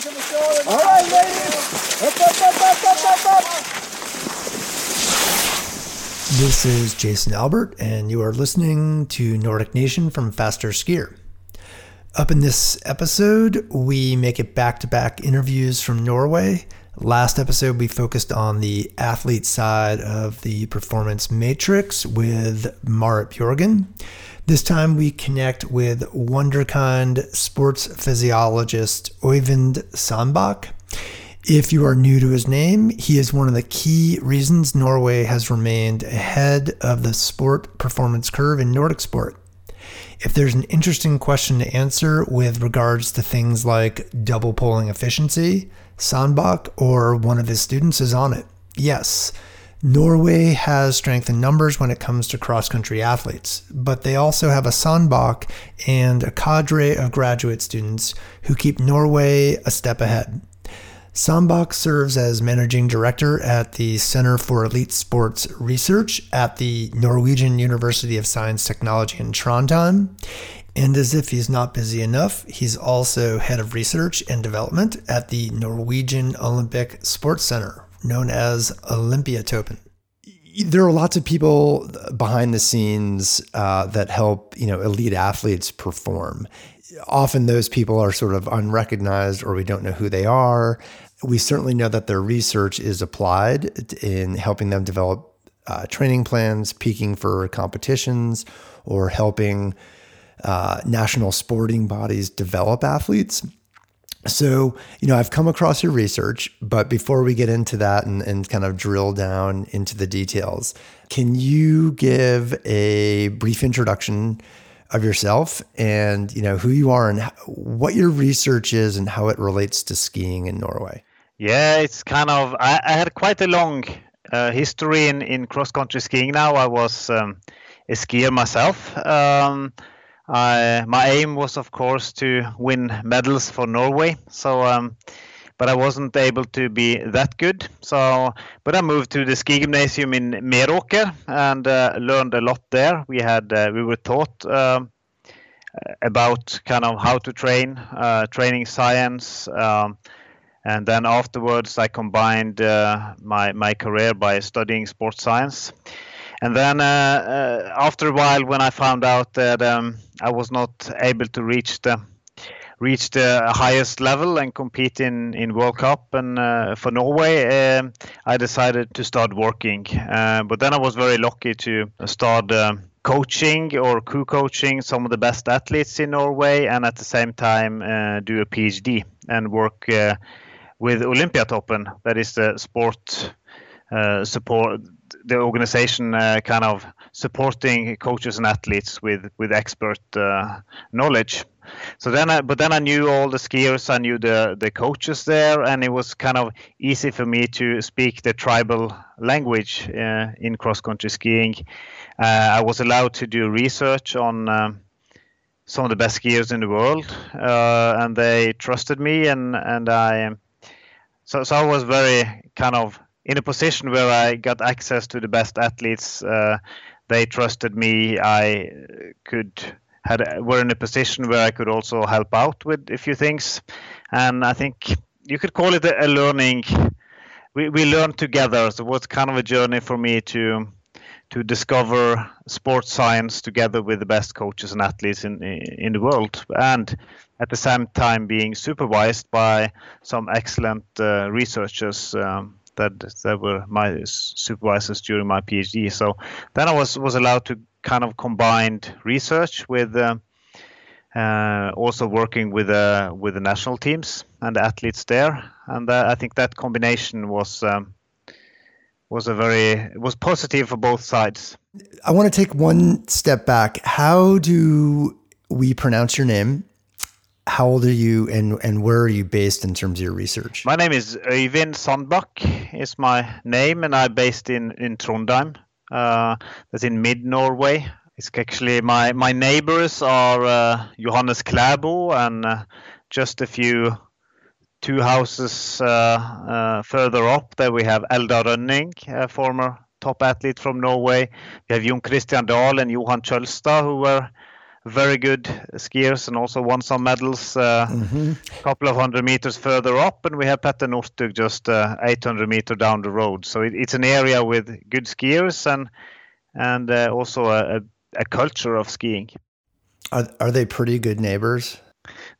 to the show. All right, ladies. Up, up, up, up, up, up, up. This is Jason Albert, and you are listening to Nordic Nation from FasterSkier. Up in this episode, we make it back to back interviews from Norway. Last episode, we focused on the athlete side of the performance matrix with Marit Bjorgen. This time, we connect with Wonderkind sports physiologist Oyvind Sandbakk. If you are new to his name, he is one of the key reasons Norway has remained ahead of the sport performance curve in Nordic sport. If there's an interesting question to answer with regards to things like double poling efficiency, Sandbakk or one of his students is on it. Yes, Norway has strength in numbers when it comes to cross country athletes, but they also have a Sandbakk and a cadre of graduate students who keep Norway a step ahead. Sandbakk serves as managing director at the Center for Elite Sports Research at the Norwegian University of Science Technology in Trondheim. And as if he's not busy enough, he's also head of research and development at the Norwegian Olympic Sports Center, known as Olympiatoppen. There are lots of people behind the scenes uh, that help, you know, elite athletes perform. Often those people are sort of unrecognized or we don't know who they are. We certainly know that their research is applied in helping them develop uh, training plans, peaking for competitions, or helping uh, national sporting bodies develop athletes. So, you know, I've come across your research, but before we get into that and, and kind of drill down into the details, can you give a brief introduction of yourself and, you know, who you are and what your research is and how it relates to skiing in Norway? Yeah, it's kind of. I, I had quite a long uh, history in, in cross country skiing. Now I was um, a skier myself. Um, I, my aim was, of course, to win medals for Norway. So, um, but I wasn't able to be that good. So, but I moved to the ski gymnasium in Meråker and uh, learned a lot there. We had uh, we were taught. Um, about kind of how to train, uh, training science, um, and then afterwards I combined uh, my my career by studying sports science. And then uh, uh, after a while, when I found out that um, I was not able to reach the reach the highest level and compete in in World Cup and uh, for Norway, uh, I decided to start working. Uh, but then I was very lucky to start um, coaching or co-coaching some of the best athletes in Norway, and at the same time uh, do a PhD and work with Olympiatoppen, that is the sport uh, support, the organization uh, kind of supporting coaches and athletes with with expert uh, knowledge. So then, I, but then I knew all the skiers, I knew the the coaches there, and it was kind of easy for me to speak the tribal language uh, in cross country skiing. Uh, I was allowed to do research on. Um, some of the best skiers in the world, uh, and they trusted me, and and I so so I was very kind of in a position where I got access to the best athletes. Uh, they trusted me. I could had were in a position where I could also help out with a few things, and I think you could call it a, a learning. We we learned together. So it was kind of a journey for me to to discover sports science together with the best coaches and athletes in in the world, and at the same time being supervised by some excellent uh, researchers um, that that were my supervisors during my PhD. So then I was was allowed to kind of combine research with uh, uh, also working with uh, with the national teams and the athletes there, and uh, I think that combination was. Um, was a very was positive for both sides. I want to take one step back. How do we pronounce your name? How old are you and, and where are you based in terms of your research? My name is Øyvind Sandbakk is my name and I'm based in, in Trondheim. Uh, that's in mid-Norway. It's actually my, my neighbors are uh, Johannes Klæbo and uh, just a few two houses uh, uh, further up there we have Eldar Rønning, a former top athlete from Norway. We have Jon Kristian Dahl and Johan Kjølstad who were very good skiers and also won some medals uh, mm-hmm. a couple of hundred meters further up. And we have Petter Northug just uh, 800 meter down the road. So it, it's an area with good skiers and and uh, also a, a, culture of skiing. Are, are they pretty good neighbors?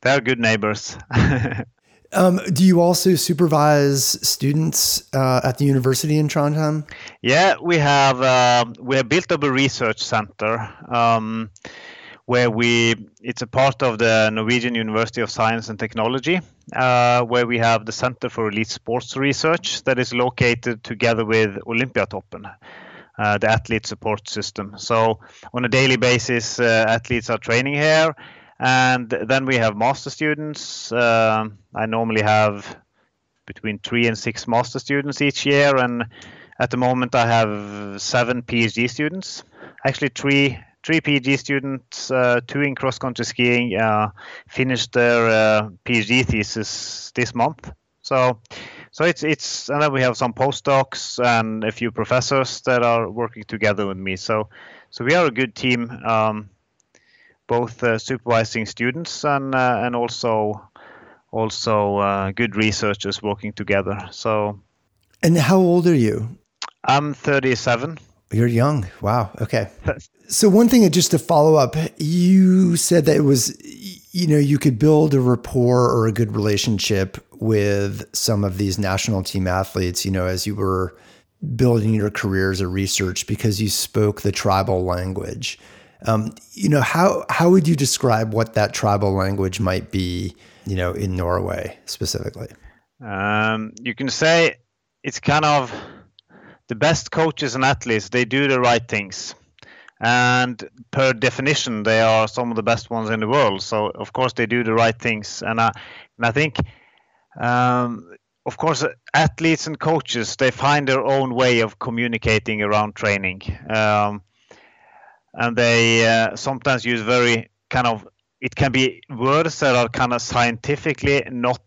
They're good neighbors. Um, do you also supervise students uh, at the university in Trondheim? Yeah, we have uh, we have built up a research center um, where we it's a part of the Norwegian University of Science and Technology, uh, where we have the Center for Elite Sports Research that is located together with Olympiatoppen. Uh, the athlete support system. So on a daily basis, uh, athletes are training here, and then we have master students. Uh, I normally have between three and six master students each year, and at the moment I have seven PhD students. Actually, three three PhD students, uh, two in cross country skiing, uh, finished their uh, PhD thesis this month. So, so it's it's and then we have some postdocs and a few professors that are working together with me. So, so we are a good team. Um, both uh, supervising students and uh, and also also uh, good researchers working together. So. And how old are you? I'm 37. You're young. Wow. Okay. so one thing, just to follow up, you said that it was, you know, you could build a rapport or a good relationship with some of these national team athletes, you know, as you were building your career as a research because you spoke the tribal language. Um, you know, how how would you describe what that tribal language might be? You know, in Norway specifically. Um, you can say it's kind of the best coaches and athletes. They do the right things, and per definition, they are some of the best ones in the world. So of course they do the right things, and I and I think. Um, of course, athletes and coaches they find their own way of communicating around training. Um, and they uh, sometimes use very kind of it can be words that are kind of scientifically not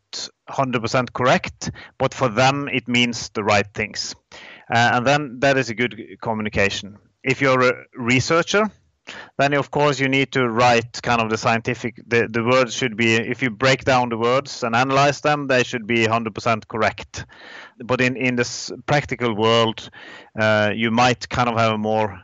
100% correct, but for them it means the right things. Uh, and then that is a good communication. If you're a researcher, then of course you need to write kind of the scientific the, the words should be if you break down the words and analyze them they should be 100% correct but in in this practical world uh, you might kind of have a more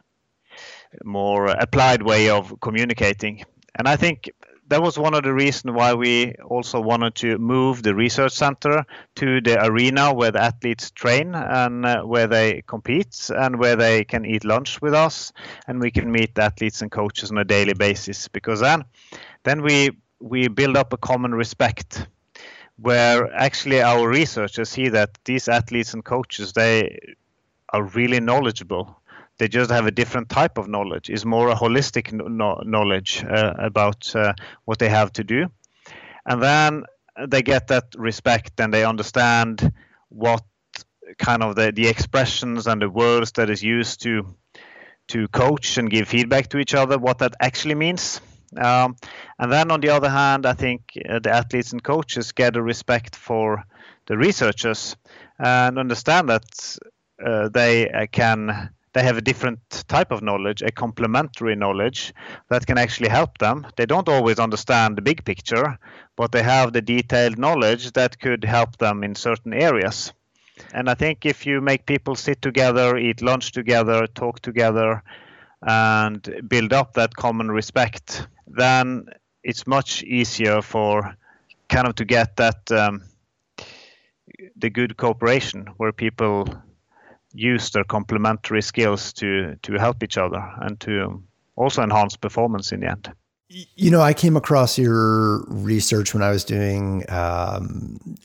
more applied way of communicating. And I think that was one of the reasons why we also wanted to move the research center to the arena where the athletes train and uh, where they compete and where they can eat lunch with us. And we can meet athletes and coaches on a daily basis because then then we we build up a common respect where actually our researchers see that these athletes and coaches they are really knowledgeable they just have a different type of knowledge. It's more a holistic no- knowledge uh, about uh, what they have to do. And then they get that respect and they understand what kind of the, the expressions and the words that is used to to coach and give feedback to each other what that actually means. Um, and then on the other hand i think uh, the athletes and coaches get a respect for the researchers and understand that uh, they uh, can they have a different type of knowledge, a complementary knowledge that can actually help them. They don't always understand the big picture, but they have the detailed knowledge that could help them in certain areas. And I think if you make people sit together, eat lunch together, talk together, and build up that common respect, then it's much easier for kind of to get that um, the good cooperation where people use their complementary skills to to help each other and to also enhance performance in the end. You know, I came across your research when I was doing um,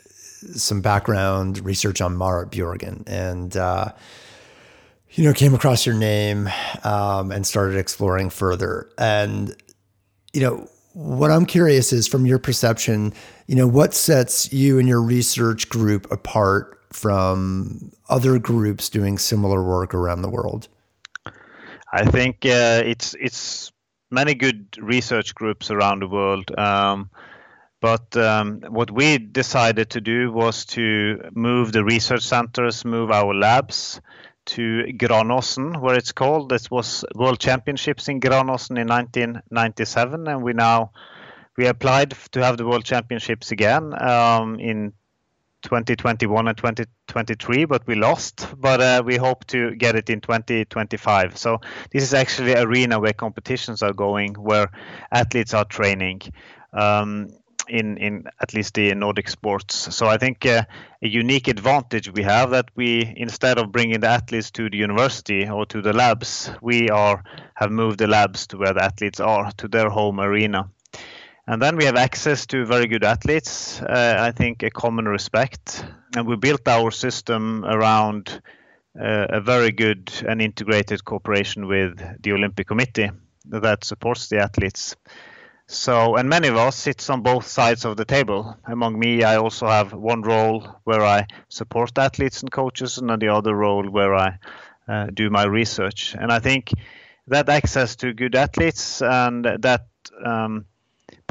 some background research on Marit Bjorgen, and uh, you know, came across your name um, and started exploring further. And you know, what I'm curious is from your perception, you know, what sets you and your research group apart from other groups doing similar work around the world? I think uh, it's it's many good research groups around the world. Um, but um, what we decided to do was to move the research centers, move our labs to Granåsen, where it's called. This was World Championships in Granåsen in 1997, and we now we applied to have the World Championships again um, in 2021 and 2023, but we lost. But uh, we hope to get it in 2025. So this is actually arena where competitions are going, where athletes are training. Um, in in at least the Nordic sports. So I think uh, a unique advantage we have that we instead of bringing the athletes to the university or to the labs, we are have moved the labs to where the athletes are to their home arena. And then we have access to very good athletes. Uh, I think a common respect, and we built our system around uh, a very good and integrated cooperation with the Olympic Committee that supports the athletes. So, and many of us sits on both sides of the table. Among me, I also have one role where I support athletes and coaches, and the other role where I uh, do my research. And I think that access to good athletes and that um,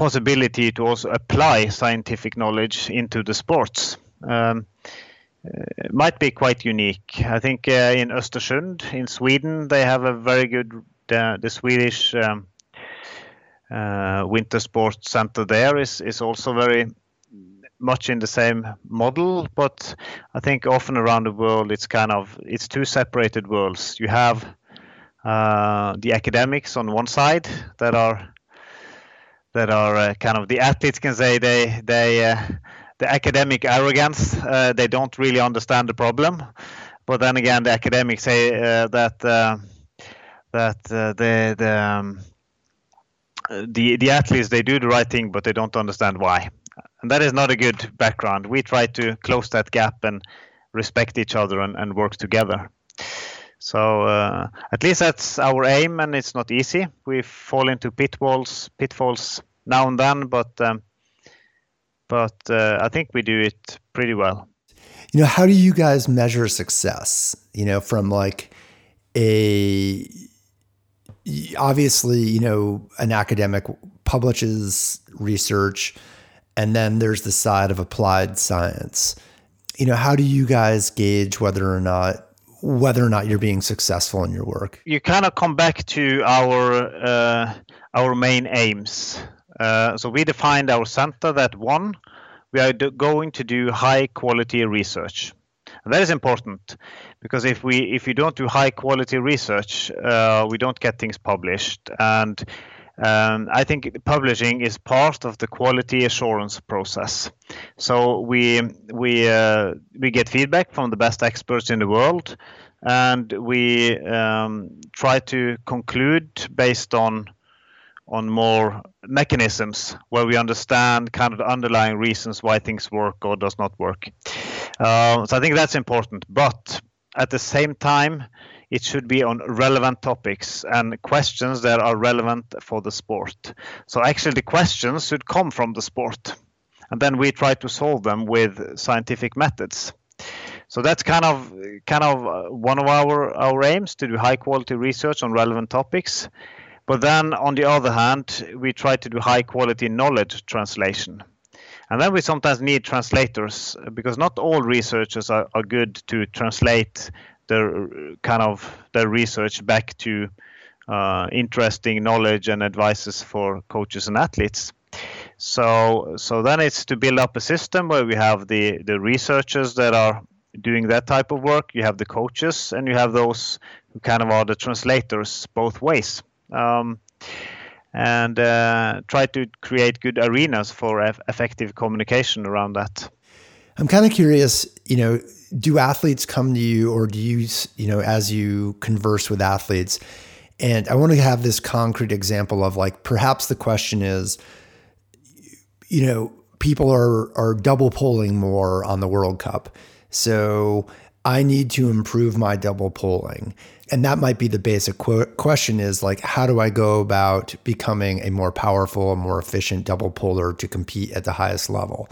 possibility to also apply scientific knowledge into the sports um, uh, might be quite unique. I think uh, in Östersund, in Sweden, they have a very good uh, the Swedish. Um, uh, winter sports center there is is also very much in the same model but i think often around the world it's kind of it's two separated worlds you have uh, the academics on one side that are that are uh, kind of the athletes can say they they uh, the academic arrogance uh, they don't really understand the problem but then again the academics say uh, that uh, that the the um, the the athletes they do the right thing, but they don't understand why, and that is not a good background. We try to close that gap and respect each other and, and work together. So uh, at least that's our aim, and it's not easy. We fall into pitfalls, pitfalls now and then, but um, but uh, I think we do it pretty well. You know, how do you guys measure success? You know, from like a obviously, you know, an academic publishes research, and then there's the side of applied science. You know, how do you guys gauge whether or not whether or not you're being successful in your work? You kind of come back to our uh, our main aims. Uh, so we defined our center that one, we are going to do high quality research. And that is important because if we if you don't do high quality research, uh, we don't get things published. And um, I think publishing is part of the quality assurance process. So we we uh, we get feedback from the best experts in the world, and we um, try to conclude based on on more mechanisms where we understand kind of the underlying reasons why things work or does not work. Uh, so I think that's important. But at the same time, it should be on relevant topics and questions that are relevant for the sport. So actually, the questions should come from the sport, and then we try to solve them with scientific methods. So that's kind of kind of uh, one of our our aims to do high quality research on relevant topics. But then on the other hand, we try to do high quality knowledge translation. And then we sometimes need translators because not all researchers are, are good to translate their kind of their research back to uh, interesting knowledge and advices for coaches and athletes. So so then it's to build up a system where we have the the researchers that are doing that type of work. You have the coaches and you have those who kind of are the translators both ways. Um, and uh, try to create good arenas for effective communication around that. I'm kind of curious, you know, do athletes come to you or do you, you know, as you converse with athletes? And I want to have this concrete example of like perhaps the question is, you know, people are are double poling more on the World Cup. So I need to improve my double poling and that might be the basic qu- question is like how do i go about becoming a more powerful and more efficient double poler to compete at the highest level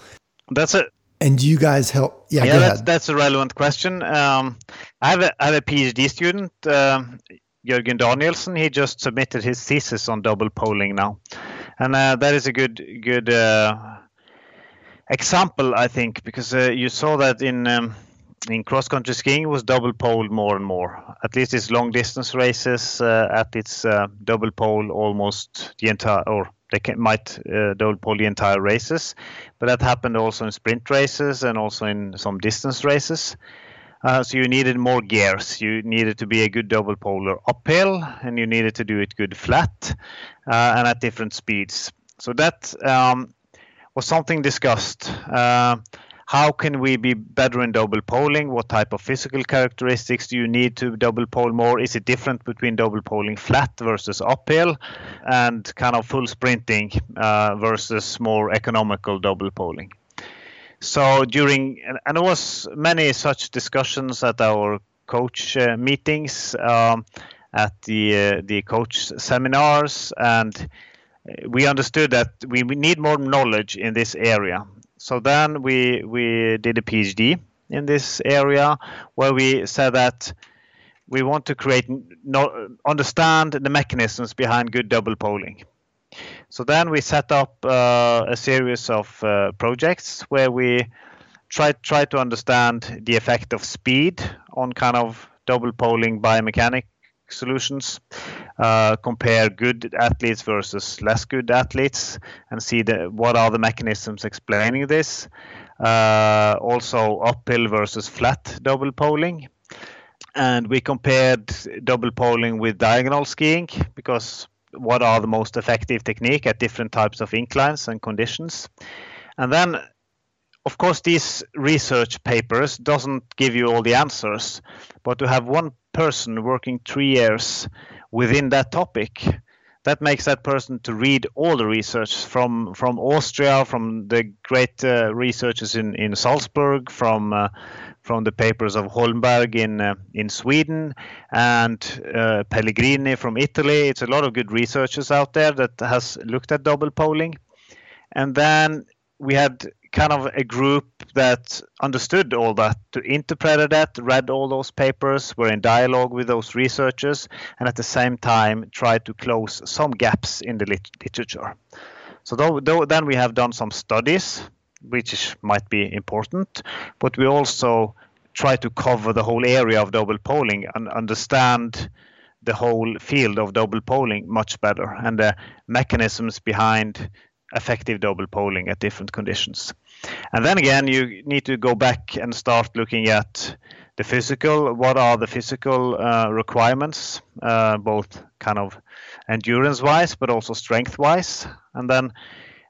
that's it and you guys help? Yeah, yeah that's, that's a relevant question. Um, I, have a, I have a phd student uh, jørgen danielsen he just submitted his thesis on double poling now. And uh, that is a good good uh, example i think because uh, you saw that in um, in cross country skiing was double pole more and more. At least its long distance races uh, at its uh, double pole almost the entire, or they can, might uh, double pole the entire races. But that happened also in sprint races and also in some distance races. Uh, so you needed more gears. You needed to be a good double poler uphill, and you needed to do it good flat uh, and at different speeds. So that um, was something discussed. Uh, how can we be better in double poling? What type of physical characteristics do you need to double pole more? Is it different between double poling flat versus uphill and kind of full sprinting uh, versus more economical double poling? So during, and there was many such discussions at our coach uh, meetings, um, at the uh, the coach seminars, and we understood that we need more knowledge in this area so then we we did a PhD in this area where we said that we want to create no, understand the mechanisms behind good double poling. So then we set up uh, a series of uh, projects where we try try to understand the effect of speed on kind of double poling biomechanic solutions, uh, compare good athletes versus less good athletes, and see the, what are the mechanisms explaining this. Uh, also, uphill versus flat double poling. And we compared double poling with diagonal skiing because what are the most effective technique at different types of inclines and conditions. And then of course these research papers doesn't give you all the answers but to have one person working three years within that topic that makes that person to read all the research from from Austria, from the great uh, researchers in in Salzburg, from uh, from the papers of Holmberg in uh, in Sweden and uh, Pellegrini from Italy. It's a lot of good researchers out there that has looked at double poling. and then we had kind of a group that understood all that, to interpret that, read all those papers, were in dialogue with those researchers, and at the same time tried to close some gaps in the lit- literature. So though, though, then we have done some studies, which might be important, but we also try to cover the whole area of double poling and understand the whole field of double poling much better and the mechanisms behind effective double poling at different conditions. And then again, you need to go back and start looking at the physical. What are the physical uh, requirements, uh, both kind of endurance-wise, but also strength-wise? And then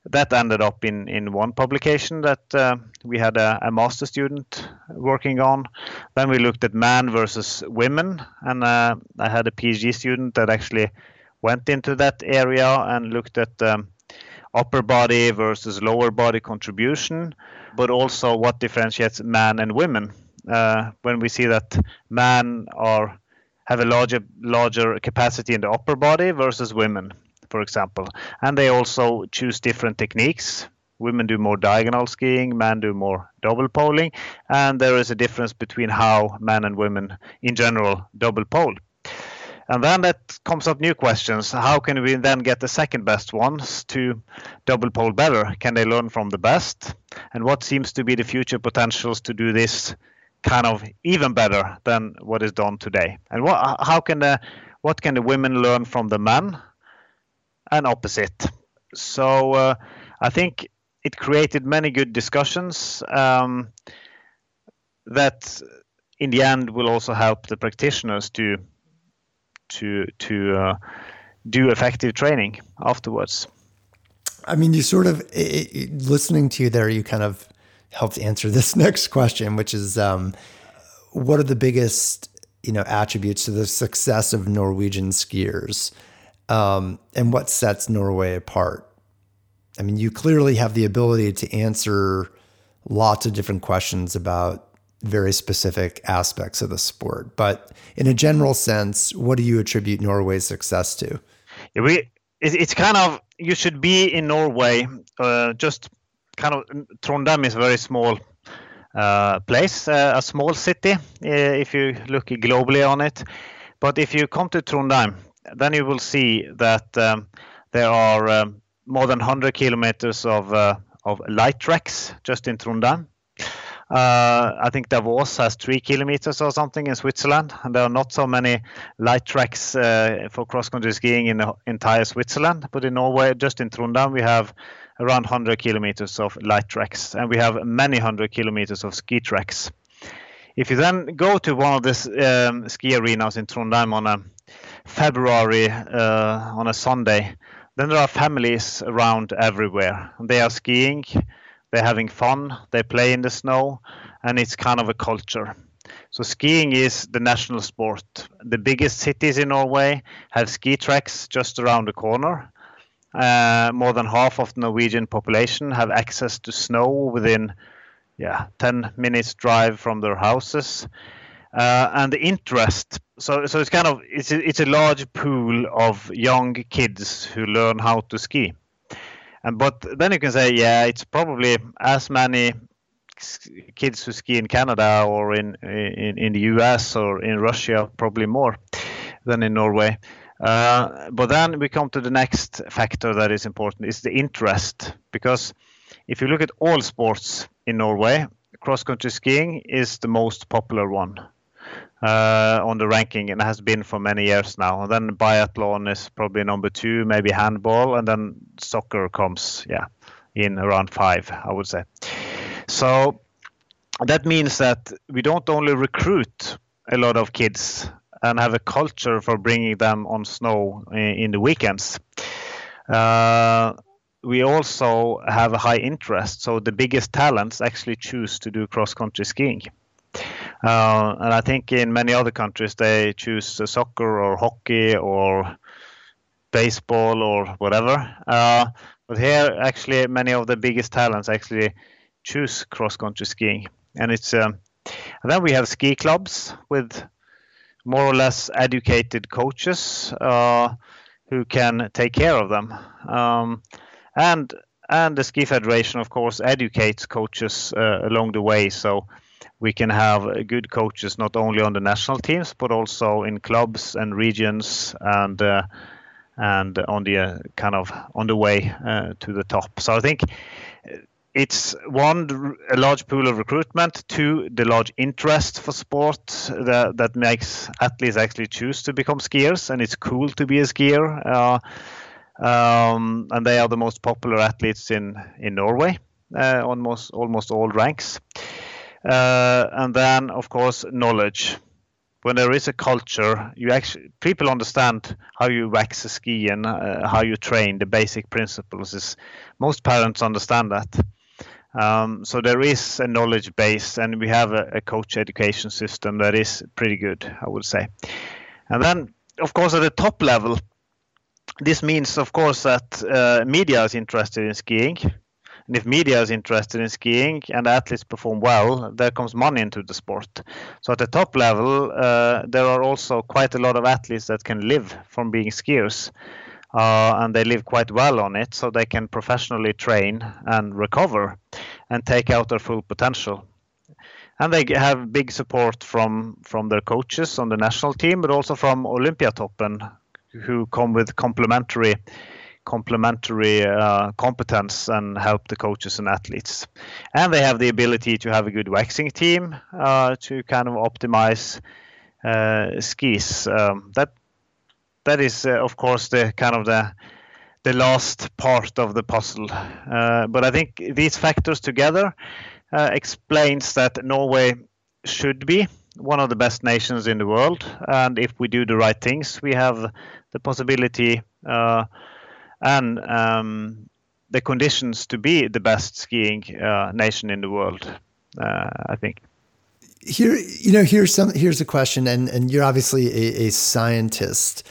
that ended up in, in one publication that uh, we had a, a, master student working on. Then we looked at man versus women, and uh, I had a PhD student that actually went into that area and looked at um, upper body versus lower body contribution, but also what differentiates man and women. Uh, when we see that men are have a larger larger capacity in the upper body versus women, for example, and they also choose different techniques. Women do more diagonal skiing, men do more double poling, and there is a difference between how men and women in general double pole. And then that comes up new questions. How can we then get the second best ones to double pole better? Can they learn from the best? And what seems to be the future potentials to do this kind of even better than what is done today? And what, how can the, what can the women learn from the men and opposite? So uh, I think it created many good discussions um, that in the end will also help the practitioners to to to uh, do effective training afterwards. I mean, you sort of it, it, listening to you there, you kind of helped answer this next question, which is um, what are the biggest you know attributes to the success of Norwegian skiers, um, and what sets Norway apart? I mean, you clearly have the ability to answer lots of different questions about very specific aspects of the sport. But in a general sense, what do you attribute Norway's success to? We it's kind of you should be in Norway. Uh, just kind of Trondheim is a very small uh, place, uh, a small city uh, if you look globally on it. But if you come to Trondheim, then you will see that um, there are um, more than 100 kilometers of uh, of light tracks just in Trondheim Uh, I think Davos has three kilometers or something in Switzerland, and there are not so many light tracks uh, for cross country skiing in the entire Switzerland. But in Norway, just in Trondheim, we have around 100 kilometers of light tracks, and we have many hundred kilometers of ski tracks. If you then go to one of the um, ski arenas in Trondheim on a February uh, on a Sunday, then there are families around everywhere. They are skiing they're having fun, they play in the snow, and it's kind of a culture. So skiing is the national sport. The biggest cities in Norway have ski tracks just around the corner. Uh, more than half of the Norwegian population have access to snow within, yeah, 10 minutes drive from their houses. Uh, and the interest, so so it's kind of it's a, it's a large pool of young kids who learn how to ski. And but then you can say, yeah, it's probably as many kids who ski in Canada or in in, in the US or in Russia, probably more than in Norway. Uh, but then we come to the next factor that is important is the interest because if you look at all sports in Norway, cross country skiing is the most popular one uh, on the ranking and has been for many years now. And then biathlon is probably number two, maybe handball, and then soccer comes, yeah, in around five, I would say. So that means that we don't only recruit a lot of kids and have a culture for bringing them on snow in, the weekends. Uh, we also have a high interest, so the biggest talents actually choose to do cross country skiing. Uh, and I think in many other countries they choose uh, soccer or hockey or baseball or whatever. Uh, but here, actually, many of the biggest talents actually choose cross country skiing, and it's. Um, and then we have ski clubs with more or less educated coaches uh, who can take care of them, um, and and the ski federation, of course, educates coaches uh, along the way. So we can have good coaches not only on the national teams but also in clubs and regions and uh, and on the uh, kind of on the way uh, to the top. So I think it's one a large pool of recruitment, two the large interest for sport that that makes athletes actually choose to become skiers, and it's cool to be a skier. Uh, um, and they are the most popular athletes in in Norway, uh, almost almost all ranks. Uh, and then, of course, knowledge. When there is a culture, you actually people understand how you wax a ski and uh, how you train. The basic principles is most parents understand that. Um, so there is a knowledge base, and we have a, a, coach education system that is pretty good, I would say. And then, of course, at the top level, this means, of course, that uh, media is interested in skiing. And if media is interested in skiing and athletes perform well, there comes money into the sport. So at the top level, uh, there are also quite a lot of athletes that can live from being skiers. Uh, and they live quite well on it, so they can professionally train and recover and take out their full potential. And they have big support from from their coaches on the national team, but also from Olympiatoppen, who come with complementary complementary uh, competence and help the coaches and athletes. And they have the ability to have a good waxing team uh, to kind of optimize uh, skis. Um, that that is, uh, of course, the kind of the the last part of the puzzle. Uh, but I think these factors together uh, explains that Norway should be one of the best nations in the world, and if we do the right things, we have the possibility and um, the conditions to be the best skiing uh, nation in the world. Uh, I think. Here, you know, here's some. Here's a question, and and you're obviously a, a scientist.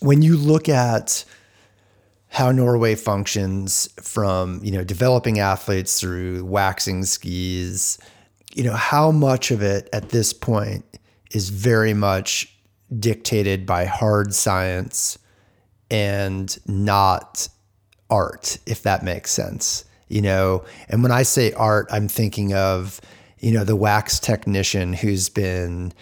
When you look at how Norway functions from you know developing athletes through waxing skis, you know how much of it at this point is very much dictated by hard science and not art, if that makes sense. You know, and when I say art, I'm thinking of, you know, the wax technician who's been,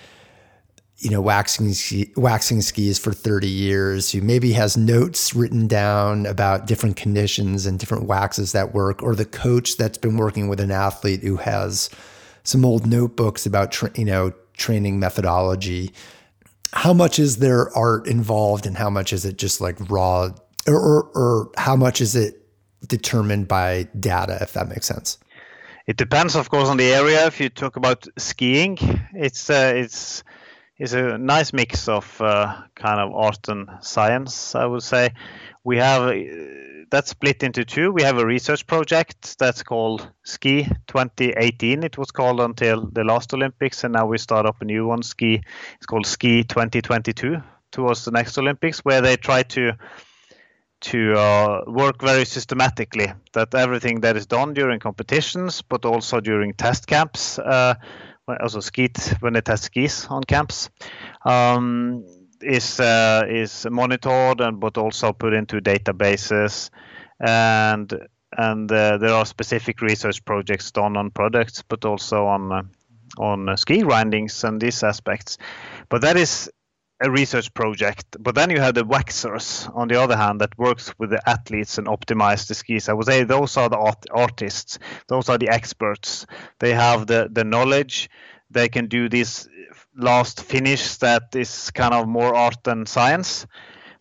you know, waxing waxing skis for 30 years, who maybe has notes written down about different conditions and different waxes that work, or the coach that's been working with an athlete who has some old notebooks about tra- you know training methodology. How much is there art involved, and how much is it just like raw, or, or, or how much is it determined by data, if that makes sense? It depends, of course, on the area. If you talk about skiing, it's uh, it's it's a nice mix of uh, kind of art and science. I would say we have uh, that's split into two. We have a research project that's called Ski 2018. It was called until the last Olympics, and now we start up a new one. Ski it's called Ski 2022 towards the next Olympics, where they try to to uh, work very systematically. That everything that is done during competitions, but also during test camps, uh, also skit when they test skis on camps, um, is uh, is monitored and but also put into databases, and and uh, there are specific research projects done on products, but also on uh, on ski grindings and these aspects. But that is a research project. But then you have the waxers, on the other hand, that works with the athletes and optimize the skis. I would say those are the art- artists. Those are the experts. They have the the knowledge. They can do this last finish that is kind of more art than science.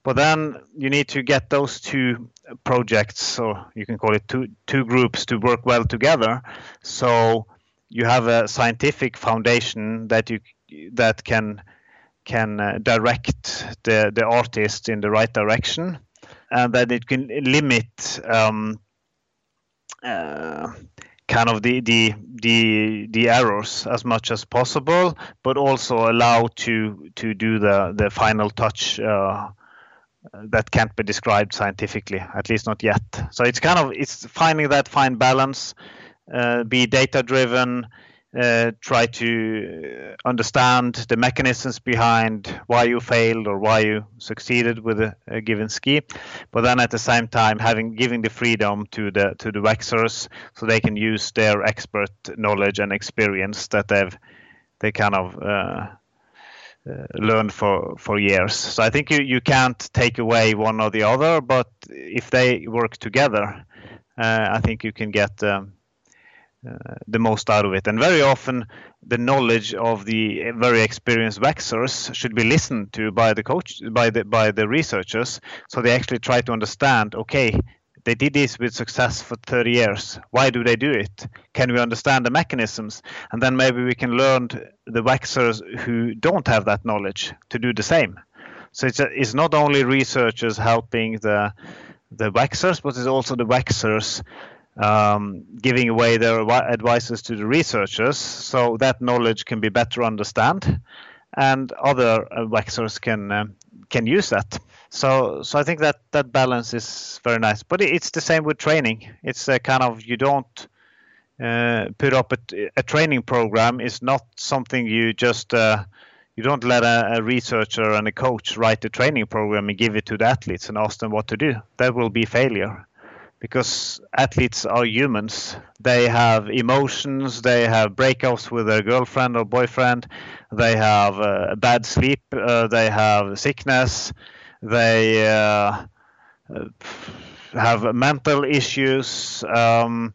But then you need to get those two projects, or you can call it two two groups, to work well together. So you have a scientific foundation that you that can can uh, direct the, the artist in the right direction and that it can limit um, uh, kind of the, the the the errors as much as possible but also allow to to do the the final touch uh, that can't be described scientifically at least not yet. So it's kind of it's finding that fine balance uh, be data driven uh, try to understand the mechanisms behind why you failed or why you succeeded with a, a, given ski but then at the same time having giving the freedom to the to the waxers so they can use their expert knowledge and experience that they've they kind of uh, uh, learned for for years. So i think you, you can't take away one or the other but if they work together uh, i think you can get um, uh, the most out of it. And very often, the knowledge of the very experienced waxers should be listened to by the coach, by the by the researchers, so they actually try to understand. Okay, they did this with success for 30 years. Why do they do it? Can we understand the mechanisms? And then maybe we can learn the waxers who don't have that knowledge to do the same. So it's, a, it's not only researchers helping the the waxers, but it's also the waxers um, giving away their advices to the researchers so that knowledge can be better understood and other uh, waxers can uh, can use that. So so i think that that balance is very nice. But it's the same with training. It's a kind of you don't uh, put up a, a, training program is not something you just uh, you don't let a, a, researcher and a coach write a training program and give it to the athletes and ask them what to do. That will be failure because athletes are humans. They have emotions, they have breakups with their girlfriend or boyfriend, they have uh, bad sleep, uh, they have sickness, they uh, have mental issues. Um,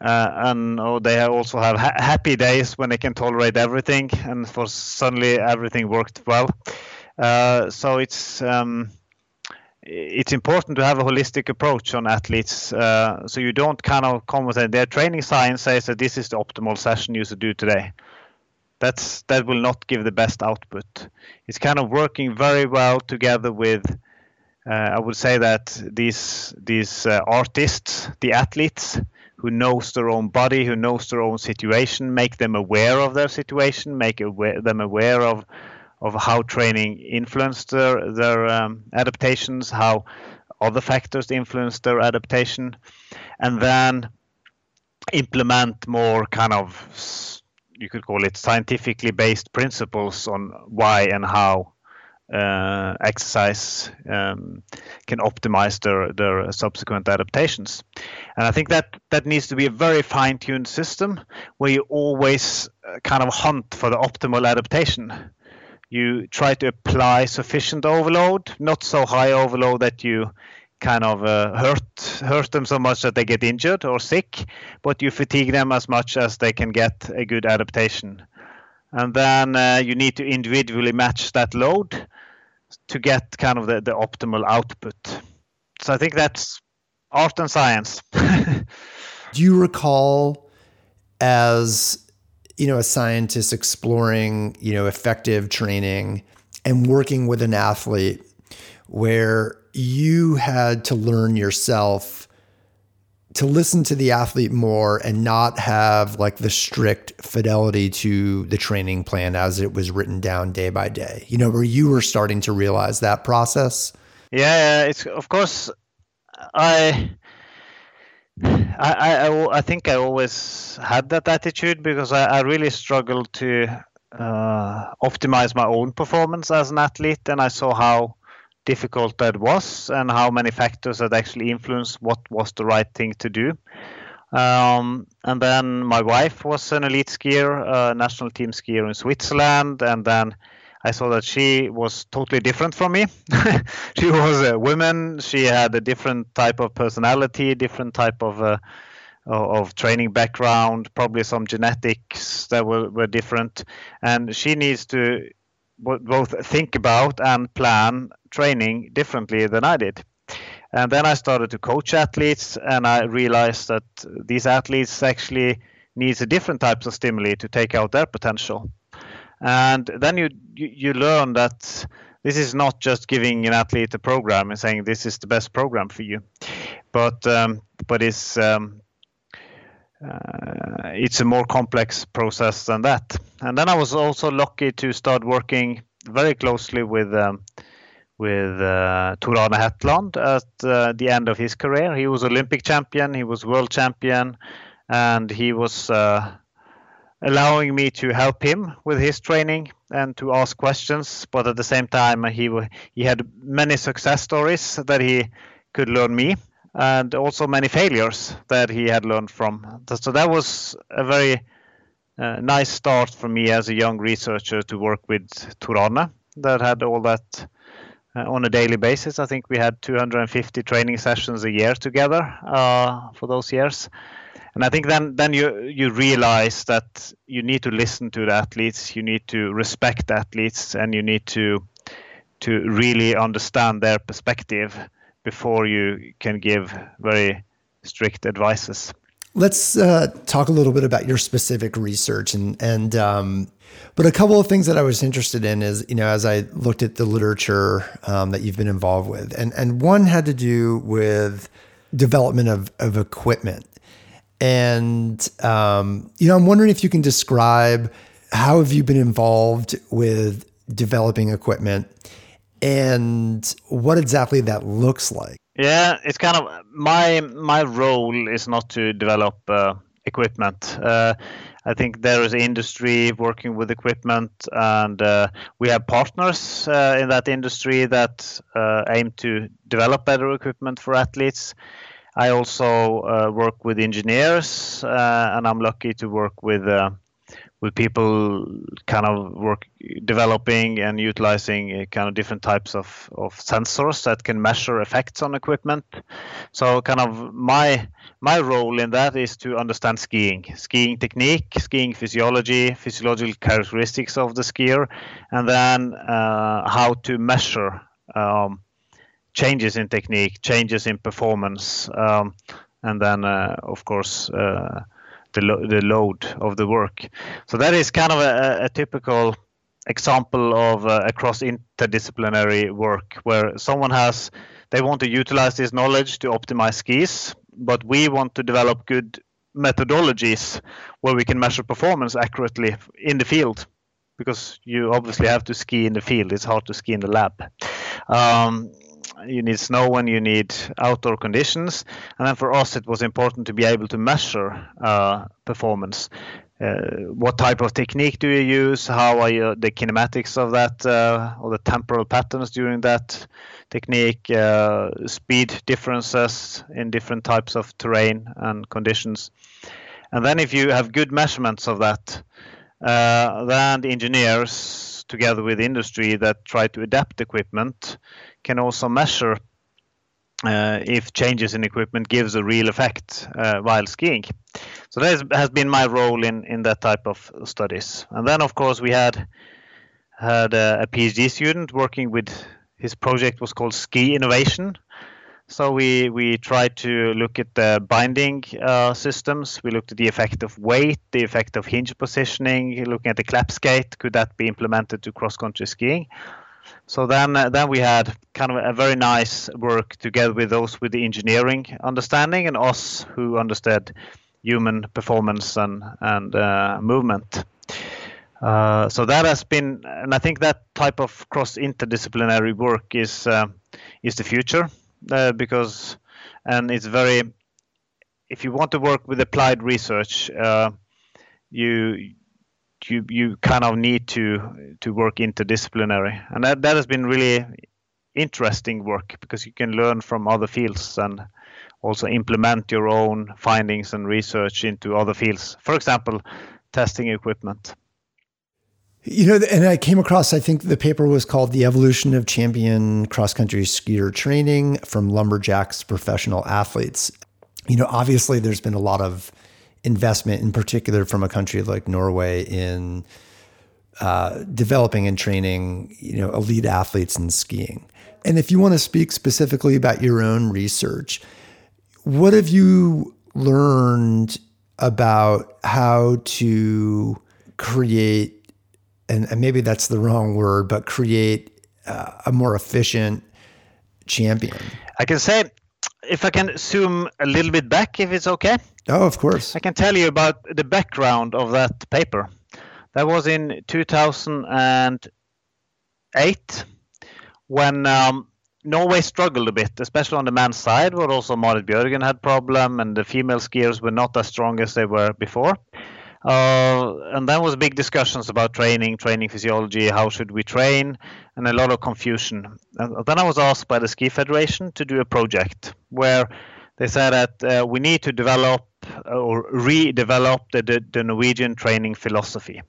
uh, and oh, they also have ha- happy days when they can tolerate everything, and for suddenly everything worked well. Uh, so it's um, it's important to have a holistic approach on athletes uh, so you don't kind of come with their training science says that this is the optimal session you should do today. That's that will not give the best output. It's kind of working very well together with uh, i would say that these these uh, artists the athletes who knows their own body who knows their own situation make them aware of their situation make aware, them aware of of how training influenced their their um, adaptations, how other factors influenced their adaptation, and then implement more kind of you could call it scientifically based principles on why and how uh, exercise um, can optimize their their subsequent adaptations. And I think that that needs to be a very fine tuned system where you always uh, kind of hunt for the optimal adaptation you try to apply sufficient overload, not so high overload that you kind of uh, hurt hurt them so much that they get injured or sick, but you fatigue them as much as they can get a good adaptation. And then uh, you need to individually match that load to get kind of the, the optimal output. So I think that's art and science. Do you recall as you know a scientist exploring you know effective training and working with an athlete where you had to learn yourself to listen to the athlete more and not have like the strict fidelity to the training plan as it was written down day by day. You know where you were starting to realize that process. Yeah it's of course i I, I, I think I always had that attitude because I, I really struggled to uh, optimize my own performance as an athlete, and I saw how difficult that was and how many factors that actually influenced what was the right thing to do. Um, and then my wife was an elite skier, national team skier in Switzerland, and then I saw that she was totally different from me. she was a woman. She had a different type of personality, different type of uh, of training background, probably some genetics that were, were different, and she needs to both think about and plan training differently than I did. And then I started to coach athletes, and I realized that these athletes actually needs a different types of stimuli to take out their potential. And then you you, learn that this is not just giving an athlete a program and saying this is the best program for you, but um, but it's um, uh, it's a more complex process than that. And then I was also lucky to start working very closely with um, with uh, Tor Hetland at uh, the end of his career. He was Olympic champion, he was world champion, and he was uh, allowing me to help him with his training and to ask questions. But at the same time, he he had many success stories that he could learn me, and also many failures that he had learned from. So that was a very uh, nice start for me as a young researcher to work with Tor Arne that had all that uh, on a daily basis. I think we had 250 training sessions a year together uh, for those years and I think then then you you realize that you need to listen to the athletes, you need to respect athletes, and you need to to really understand their perspective before you can give very strict advices. Let's uh, talk a little bit about your specific research and and um, but a couple of things that I was interested in is you know as I looked at the literature um, that you've been involved with and and one had to do with development of of equipment and um, you know, I'm wondering if you can describe how have you been involved with developing equipment and what exactly that looks like. Yeah, it's kind of my my role is not to develop uh, equipment. Uh, I think there is industry working with equipment, and uh, we have partners uh, in that industry that uh, aim to develop better equipment for athletes. I also uh, work with engineers, uh, and I'm lucky to work with uh, with people kind of work developing and utilizing uh, kind of different types of, of sensors that can measure effects on equipment. So kind of my my role in that is to understand skiing, skiing technique, skiing physiology, physiological characteristics of the skier, and then uh, how to measure um, changes in technique, changes in performance, um, and then uh, of course uh, the lo- the load of the work. So that is kind of a, a typical example of uh, a cross interdisciplinary work where someone has they want to utilize this knowledge to optimize skis, but we want to develop good methodologies where we can measure performance accurately in the field because you obviously have to ski in the field. It's hard to ski in the lab. Um, you need snow and you need outdoor conditions. And then for us, it was important to be able to measure uh, performance. Uh, what type of technique do you use? How are you, the kinematics of that, uh, or the temporal patterns during that technique? Uh, speed differences in different types of terrain and conditions. And then, if you have good measurements of that, uh, then the engineers, together with industry that try to adapt equipment, can also measure uh, if changes in equipment gives a real effect uh, while skiing. So that has been my role in in that type of studies. And then of course we had had a, a PhD student working with his project was called Ski Innovation. So we we tried to look at the binding uh, systems. We looked at the effect of weight, the effect of hinge positioning, looking at the clap skate. Could that be implemented to cross country skiing? So then, uh, then we had kind of a very nice work together with those with the engineering understanding and us who understood human performance and and uh, movement. Uh, so that has been, and I think that type of cross interdisciplinary work is uh, is the future uh, because, and it's very, if you want to work with applied research, uh, you you you kind of need to to work interdisciplinary, and that that has been really interesting work because you can learn from other fields and also implement your own findings and research into other fields. For example, testing equipment. You know, and I came across, I think the paper was called The Evolution of Champion Cross Country Skier Training from Lumberjacks to Professional Athletes. You know, obviously, there's been a lot of investment, in particular from a country like Norway, in uh, developing and training, you know, elite athletes in skiing. And if you want to speak specifically about your own research, what have you learned about how to create, and, and maybe that's the wrong word, but create uh, a more efficient champion? I can say, if I can zoom a little bit back, if it's okay. Oh, of course. I can tell you about the background of that paper. That was in 2008 when um, Norway struggled a bit, especially on the men's side, but also Marit Bjørgen had problem, and the female skiers were not as strong as they were before. Uh, and then was big discussions about training, training physiology, how should we train, and a lot of confusion. And then I was asked by the Ski Federation to do a project where they said that uh, we need to develop or redevelop the, the, the Norwegian training philosophy.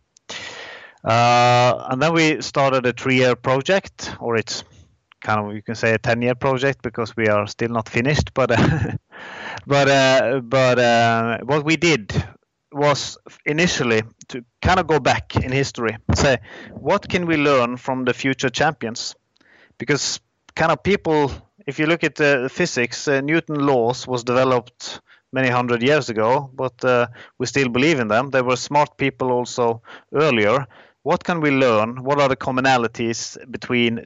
Uh, and then we started a three-year project, or it's kind of you can say a 10-year project because we are still not finished. But but uh, but uh, what we did was initially to kind of go back in history, say what can we learn from the future champions, because kind of people, if you look at the physics, uh, Newton laws was developed many hundred years ago, but uh, we still believe in them. There were smart people also earlier. What can we learn? What are the commonalities between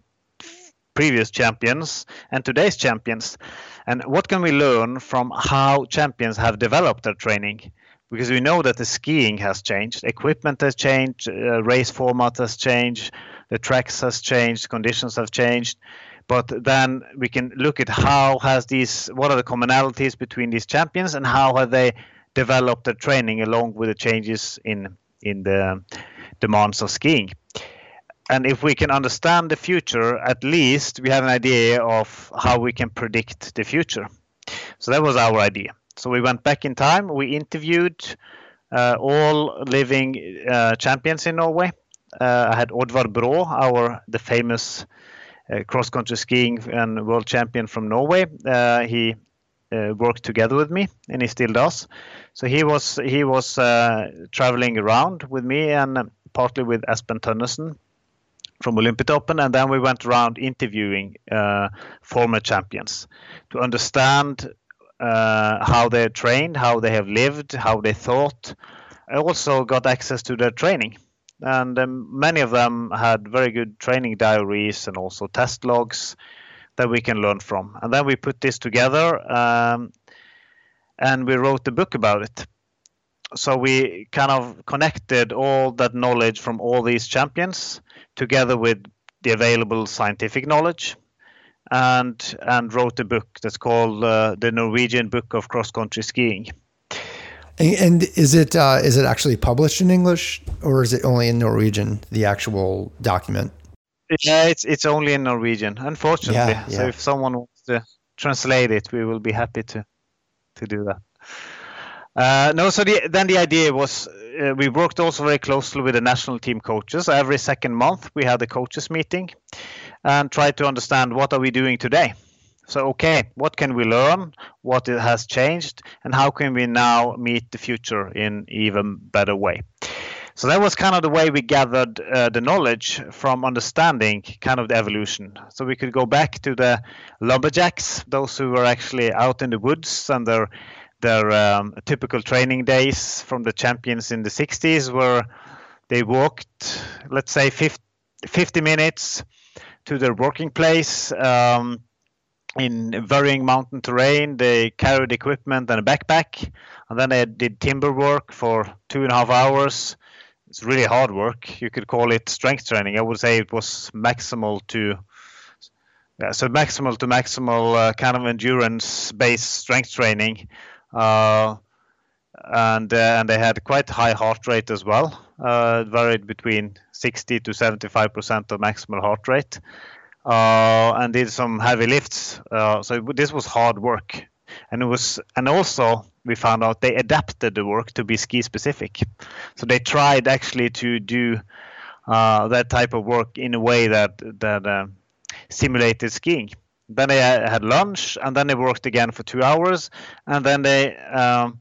previous champions and today's champions? And what can we learn from how champions have developed their training? Because we know that the skiing has changed, equipment has changed, uh, race format has changed, the tracks has changed, conditions have changed. But then we can look at how has these what are the commonalities between these champions and how have they developed their training along with the changes in in the demands of skiing. And if we can understand the future at least we have an idea of how we can predict the future. So that was our idea so we went back in time we interviewed uh, all living uh, champions in norway uh, i had Oddvar Brå, our the famous uh, cross country skiing and world champion from Norway. Uh, he uh, worked together with me, and he still does. So he was he was traveling around with me and partly with Espen Tønnessen from Olympiatoppen, and then we went around interviewing former champions to understand uh, how they're trained, how they have lived, how they thought. I also got access to their training and um, many of them had very good training diaries and also test logs that we can learn from. And then we put this together um, and we wrote a book about it. So we kind of connected all that knowledge from all these champions together with the available scientific knowledge and and wrote a book that's called uh, the Norwegian Book of Cross Country Skiing. And, is it uh, is it actually published in English or is it only in Norwegian? The actual document. Yeah, it's it's only in Norwegian, unfortunately. Yeah, yeah. So if someone wants to translate it, we will be happy to to do that. Uh, no, so the, then the idea was uh, we worked also very closely with the national team coaches. Every second month, we had a coaches meeting and try to understand what are we doing today. So, okay, what can we learn? What has changed, and how can we now meet the future in even better way? So that was kind of the way we gathered uh, the knowledge from understanding kind of the evolution. So we could go back to the lumberjacks, those who were actually out in the woods and their their um, typical training days from the champions in the 60s, where they walked, let's say, 50, 50 minutes to their working place. Um, in varying mountain terrain. They carried equipment and a backpack, and then they did timber work for two and a half hours it's really hard work. You could call it strength training. I would say it was maximal to yeah, so maximal to maximal uh, kind of endurance based strength training. Uh, and uh, and they had quite high heart rate as well. Uh, varied between 60 to 75 percent of maximal heart rate, uh, and did some heavy lifts. Uh, so this was hard work, and it was and also we found out they adapted the work to be ski specific. So they tried actually to do uh, that type of work in a way that that uh, simulated skiing. Then they had lunch, and then they worked again for two hours, and then they um,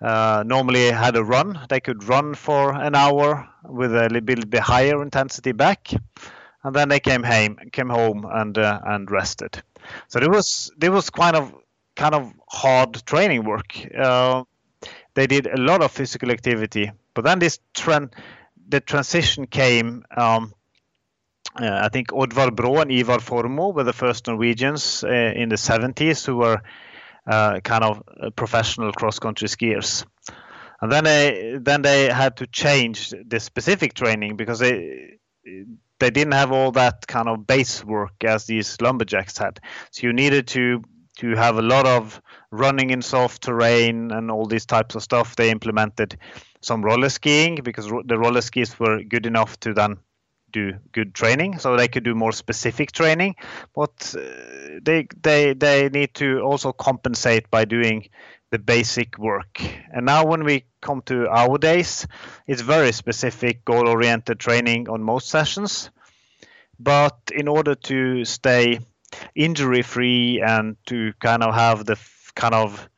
uh, normally had a run. They could run for an hour with a little bit higher intensity back, and then they came home, came home and uh, and rested. So it was it was kind of kind of hard training work. Uh, they did a lot of physical activity, but then this trend, the transition came. Um, uh, I think Oddvar Brå and Ivar Formo were the first Norwegians uh, in the 70s who were uh, kind of uh, professional cross-country skiers. And then they then they had to change the specific training because they they didn't have all that kind of base work as these lumberjacks had. So you needed to to have a lot of running in soft terrain and all these types of stuff. They implemented some roller skiing because the roller skis were good enough to then do good training, so they could do more specific training. But uh, they they they need to also compensate by doing the basic work. And now when we come to our days, it's very specific goal-oriented training on most sessions. But in order to stay injury free and to kind of have the kind of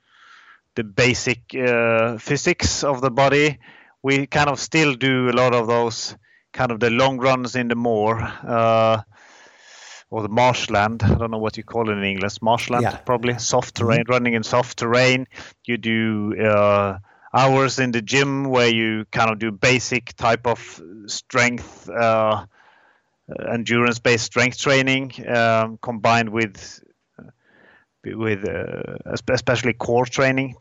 the basic uh, physics of the body we kind of still do a lot of those kind of the long runs in the moor uh, or the marshland. I don't know what you call it in English. Marshland, yeah. probably soft mm-hmm. terrain, mm-hmm. running in soft terrain. You do uh, hours in the gym where you kind of do basic type of strength uh, endurance-based strength training um, combined with with uh, especially core training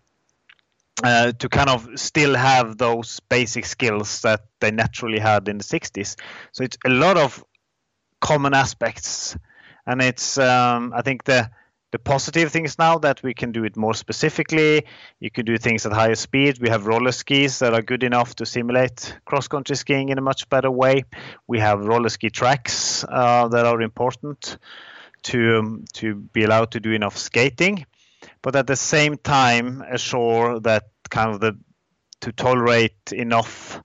uh, to kind of still have those basic skills that they naturally had in the 60s. So it's a lot of common aspects, and it's um, I think the the positive things now that we can do it more specifically. You can do things at higher speed. We have roller skis that are good enough to simulate cross country skiing in a much better way. We have roller ski tracks uh, that are important to um, to be allowed to do enough skating, but at the same time assure that kind of the to tolerate enough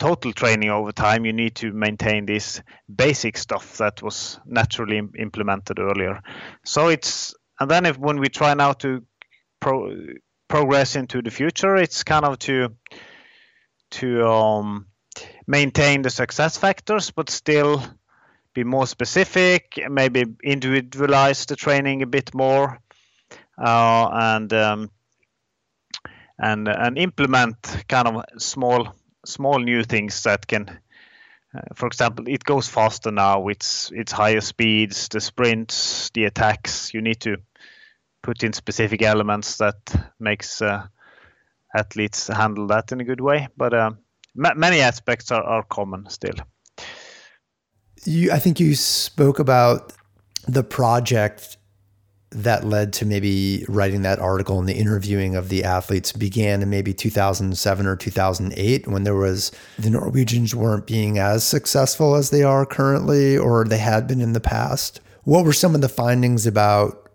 total training over time, you need to maintain this basic stuff that was naturally implemented earlier. So it's and then if when we try now to pro, progress into the future, it's kind of to to um, maintain the success factors, but still be more specific, maybe individualize the training a bit more, and um, and and implement kind of small small new things that can uh, for example it goes faster now. It's it's higher speeds the sprints the attacks. You need to put in specific elements that makes uh, athletes handle that in a good way. But uh, ma- many aspects are, are common still. You i think you spoke about the project that led to maybe writing that article and the interviewing of the athletes began in maybe 2007 or 2008 when there was the Norwegians weren't being as successful as they are currently or they had been in the past. What were some of the findings about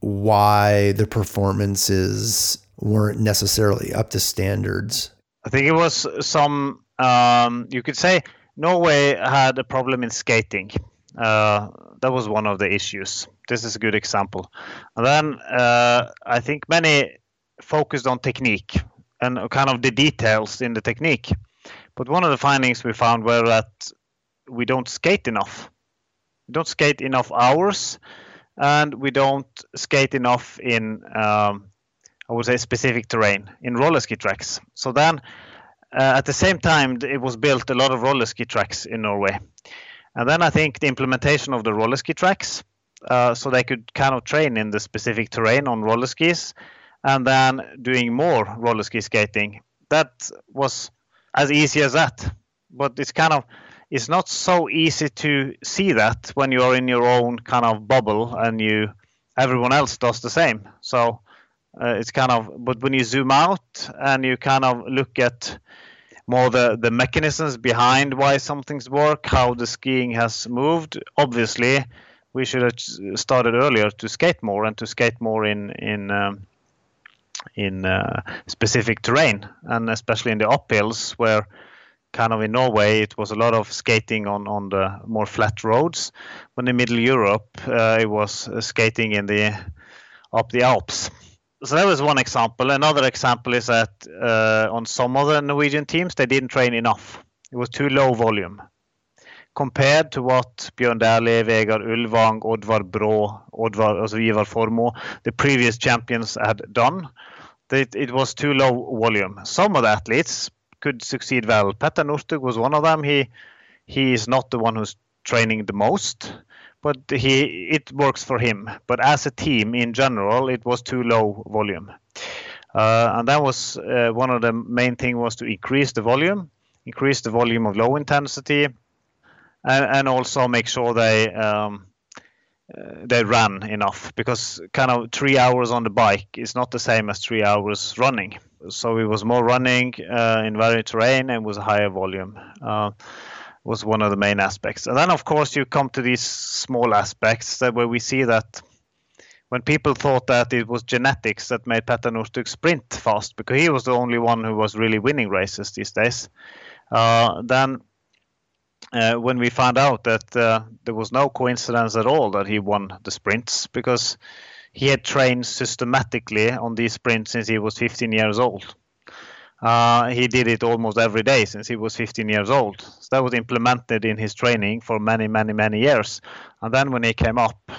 why the performances weren't necessarily up to standards? I think it was some, um, you could say Norway had a problem in skating. Uh, that was one of the issues This is a good example. And then uh, I think many focused on technique and kind of the details in the technique. But one of the findings we found were that we don't skate enough. We don't skate enough hours, and we don't skate enough in, um, I would say, specific terrain in roller ski tracks. So then, uh, at the same time, it was built a lot of roller ski tracks in Norway. And then I think the implementation of the roller ski tracks, uh, so they could kind of train in the specific terrain on roller skis, and then doing more roller ski skating. That was as easy as that. But it's kind of it's not so easy to see that when you are in your own kind of bubble and you everyone else does the same. So uh, it's kind of but when you zoom out and you kind of look at more the the mechanisms behind why some things work, how the skiing has moved. Obviously, we should have started earlier to skate more and to skate more in in um, in uh, specific terrain, and especially in the uphills where kind of in Norway it was a lot of skating on on the more flat roads. When in Middle Europe uh, it was uh, skating in the up the Alps. So that was one example. Another example is that uh, on some of the Norwegian teams they didn't train enough. It was too low volume compared to what Bjørn Dæhlie, Vegard Ulvang, Oddvar Brå, Oddvar, also Ivar Formo, the previous champions had done. It, it was too low volume. Some of the athletes could succeed well. Petter Northug was one of them. He he is not the one who's training the most, but he it works for him. But as a team in general, it was too low volume, uh, and that was uh, one of the main thing was to increase the volume, increase the volume of low intensity, and, and also make sure they. Um, they ran enough because kind of three hours on the bike is not the same as three hours running so it was more running uh, in varied terrain and was a higher volume. Uh, was one of the main aspects. And then, of course, you come to these small aspects that where we see that when people thought that it was genetics that made Petter Northug sprint fast because he was the only one who was really winning races these days, uh, then uh, when we found out that uh, there was no coincidence at all that he won the sprints because he had trained systematically on these sprints since he was 15 years old. Uh, he did it almost every day since he was 15 years old. So that was implemented in his training for many, many, many years. And then when he came up,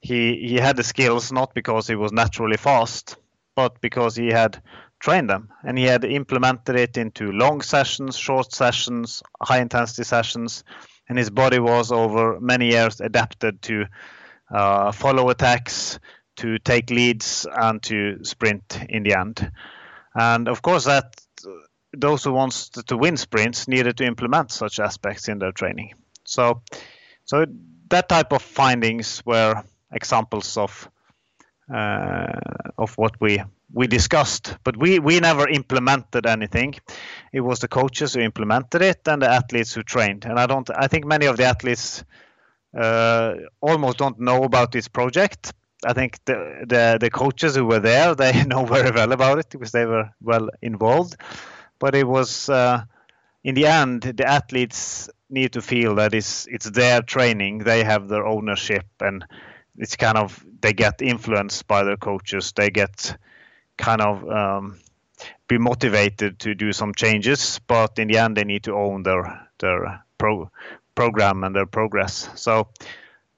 he he had the skills not because he was naturally fast, but because he had trained them and he had implemented it into long sessions, short sessions, high intensity sessions, and his body was over many years adapted to uh, follow attacks, to take leads, and to sprint in the end. And of course, that those who wants to win sprints needed to implement such aspects in their training. So, so that type of findings were examples of uh, of what we we discussed, but we we never implemented anything. It was the coaches who implemented it and the athletes who trained. And I don't. I think many of the athletes uh, almost don't know about this project. I think the, the, the coaches who were there they know very well about it because they were well involved. But it was uh, in the end the athletes need to feel that it's it's their training. They have their ownership and it's kind of they get influenced by their coaches. They get kind of um, be motivated to do some changes, but in the end they need to own their their pro program and their progress. So,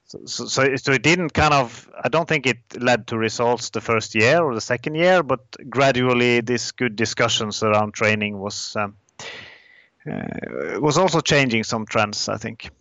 so, so, so it didn't kind of. I don't think it led to results the first year or the second year, but gradually, these good discussions around training was um, uh, was also changing some trends. I think.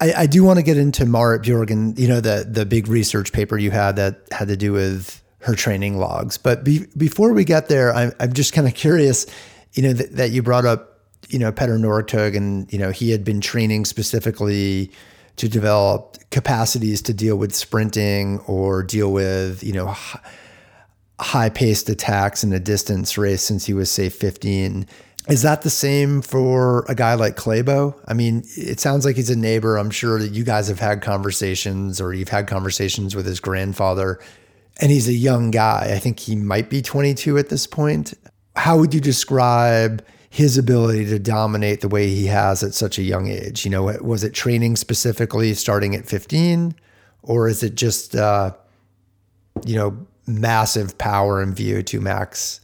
I, I do want to get into Marit Bjorgen. You know the the big research paper you had that had to do with her training logs. But be, before we get there, I'm, I'm just kind of curious. You know th- that you brought up you know, Petter Northug, and you know, he had been training specifically to develop capacities to deal with sprinting or deal with you know high paced attacks in a distance race since he was say 15. Is that the same for a guy like Klæbo? I mean, it sounds like he's a neighbor. I'm sure that you guys have had conversations or you've had conversations with his grandfather, and he's a young guy. I think he might be 22 at this point. How would you describe his ability to dominate the way he has at such a young age? You know, was it training specifically starting at 15 or is it just uh, you know massive power and VO2 max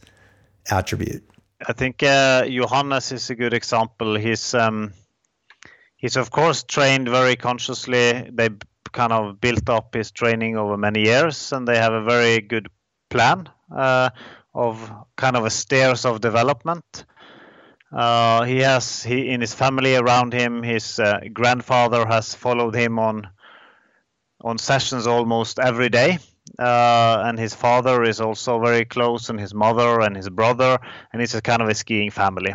attribute? I think uh, Johannes is a good example. He's um, he's of course trained very consciously. They kind of built up his training over many years, and they have a very good plan uh, of kind of a stairs of development. Uh, he has he in his family around him. His uh, grandfather has followed him on on sessions almost every day. Uh, and his father is also very close, and his mother and his brother, and it's a kind of a skiing family.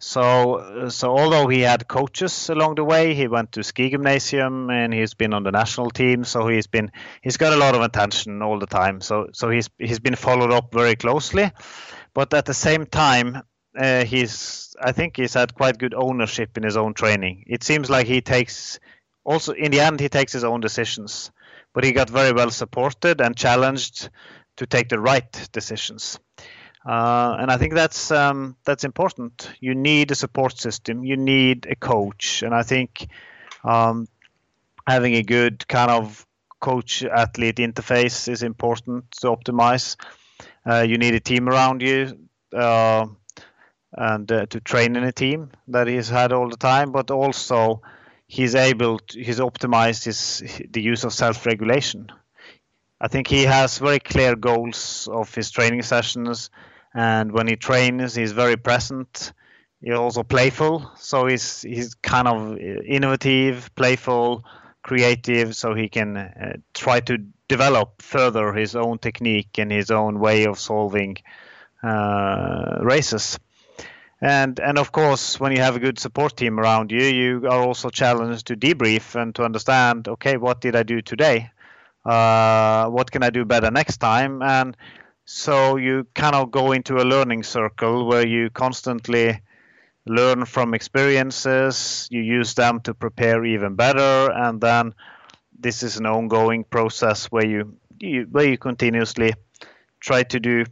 So, so although he had coaches along the way, he went to ski gymnasium and he's been on the national team. So he's been he's got a lot of attention all the time. So, so he's he's been followed up very closely, but at the same time, uh, he's I think he's had quite good ownership in his own training. It seems like he takes also in the end he takes his own decisions, but he got very well supported and challenged to take the right decisions. Uh, and I think that's um, that's important. You need a support system. You need a coach, and I think um, having a good kind of coach-athlete interface is important to optimize. Uh, you need a team around you, uh, and uh, to train in a team that he's had all the time, but also he's able to, he's optimized his the use of self-regulation. I think he has very clear goals of his training sessions and when he trains he's very present. He's also playful so he's he's kind of innovative playful creative so he can uh, try to develop further his own technique and his own way of solving uh, races. And and of course when you have a good support team around you you are also challenged to debrief and to understand okay what did i do today uh, what can i do better next time? And so you kind of go into a learning circle where you constantly learn from experiences, you use them to prepare even better, and then this is an ongoing process where you, you where you continuously try to do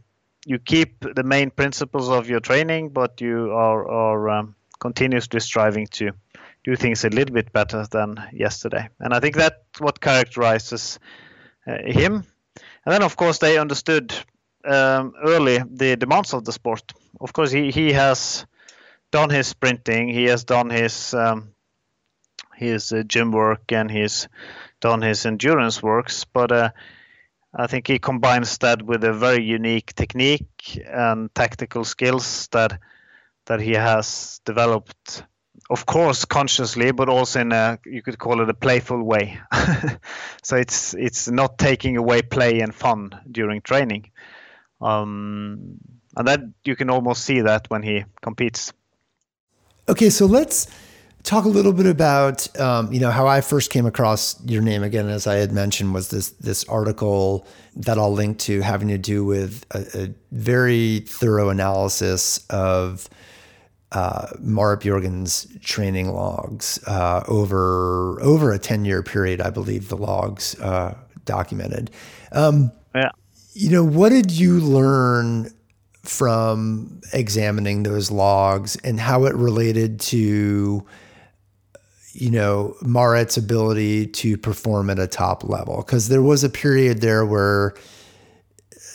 you keep the main principles of your training, but you are, are um, continuously striving to do things a little bit better than yesterday. And I think that's what characterizes uh, him. And then, of course, they understood um, early the demands of the sport. Of course, he, he has done his sprinting, he has done his um, his uh, gym work, and he's done his endurance works. But uh, I think he combines that with a very unique technique and tactical skills that that he has developed. Of course, consciously, but also in a you could call it a playful way. so it's it's not taking away play and fun during training. Um, and that you can almost see that when he competes. Okay, so let's talk a little bit about um, you know how I first came across your name again, as I had mentioned, was this this article that I'll link to having to do with a, a very thorough analysis of uh, Marit Bjorgen's training logs uh, over over a ten year period, I believe the logs uh, documented. Um, yeah you know, what did you learn from examining those logs and how it related to, you know, Marit's ability to perform at a top level? Because there was a period there where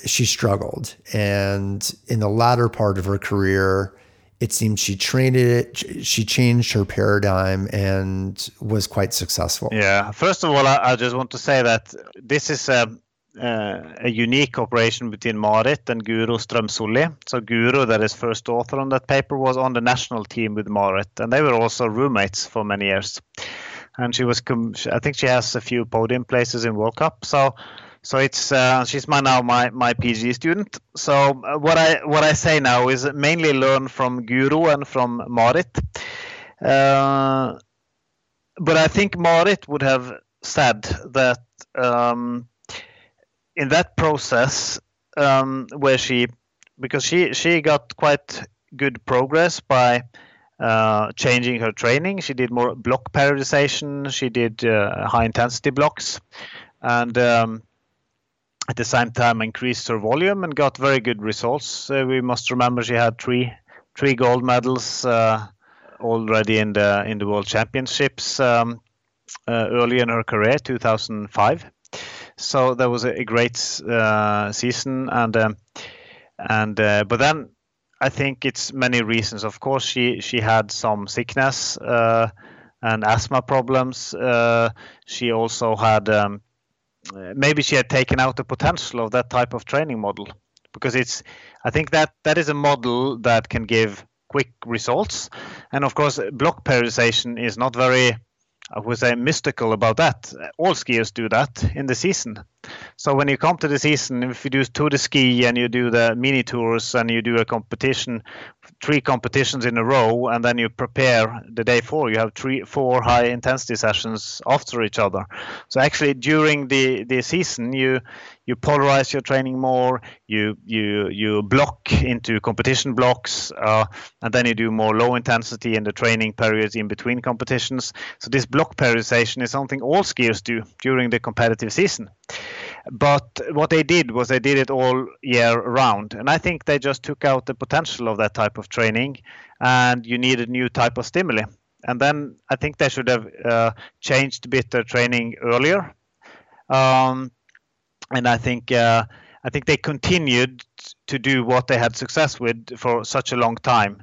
she struggled. And in the latter part of her career, it seemed she trained it, she changed her paradigm and was quite successful. Yeah. First of all, I, I just want to say that this is a uh, a unique cooperation between Marit and Guro Strøm Solli. So Guro, that is first author on that paper, was on the national team with Marit, and they were also roommates for many years. And she was, I think, she has a few podium places in World Cup. So, so it's uh, she's my now my my PG student. So uh, what I what I say now is mainly learn from Guro and from Marit. Uh, but I think Marit would have said that. Um, in that process um, where she because she she got quite good progress by uh, changing her training. She did more block periodization. She did uh, high intensity blocks, and um, at the same time increased her volume and got very good results. Uh, we must remember she had three three gold medals uh, already in the in the world championships. Um, uh, early in her career, 2005. So that was a, a great uh, season, and um, and uh, but then I think it's many reasons. Of course, she she had some sickness uh, and asthma problems. She also had um, Uh, maybe she had taken out the potential of that type of training model because it's I think that that is a model that can give quick results, and of course block periodization is not very I would say mystical about that. All skiers do that in the season. So when you come to the season, if you do Tour de Ski and you do the mini tours and you do a competition, three competitions in a row, and then you prepare the day four, you have three, four high intensity sessions after each other. So actually, during the the season, you you polarize your training more, you you you block into competition blocks, uh, and then you do more low intensity in the training periods in between competitions. So this block periodization is something all skiers do during the competitive season. But what they did was they did it all year round, and I think they just took out the potential of that type of training, and you need a new type of stimuli. And then I think they should have uh, changed a bit their training earlier. Um, and I think uh, I think they continued to do what they had success with for such a long time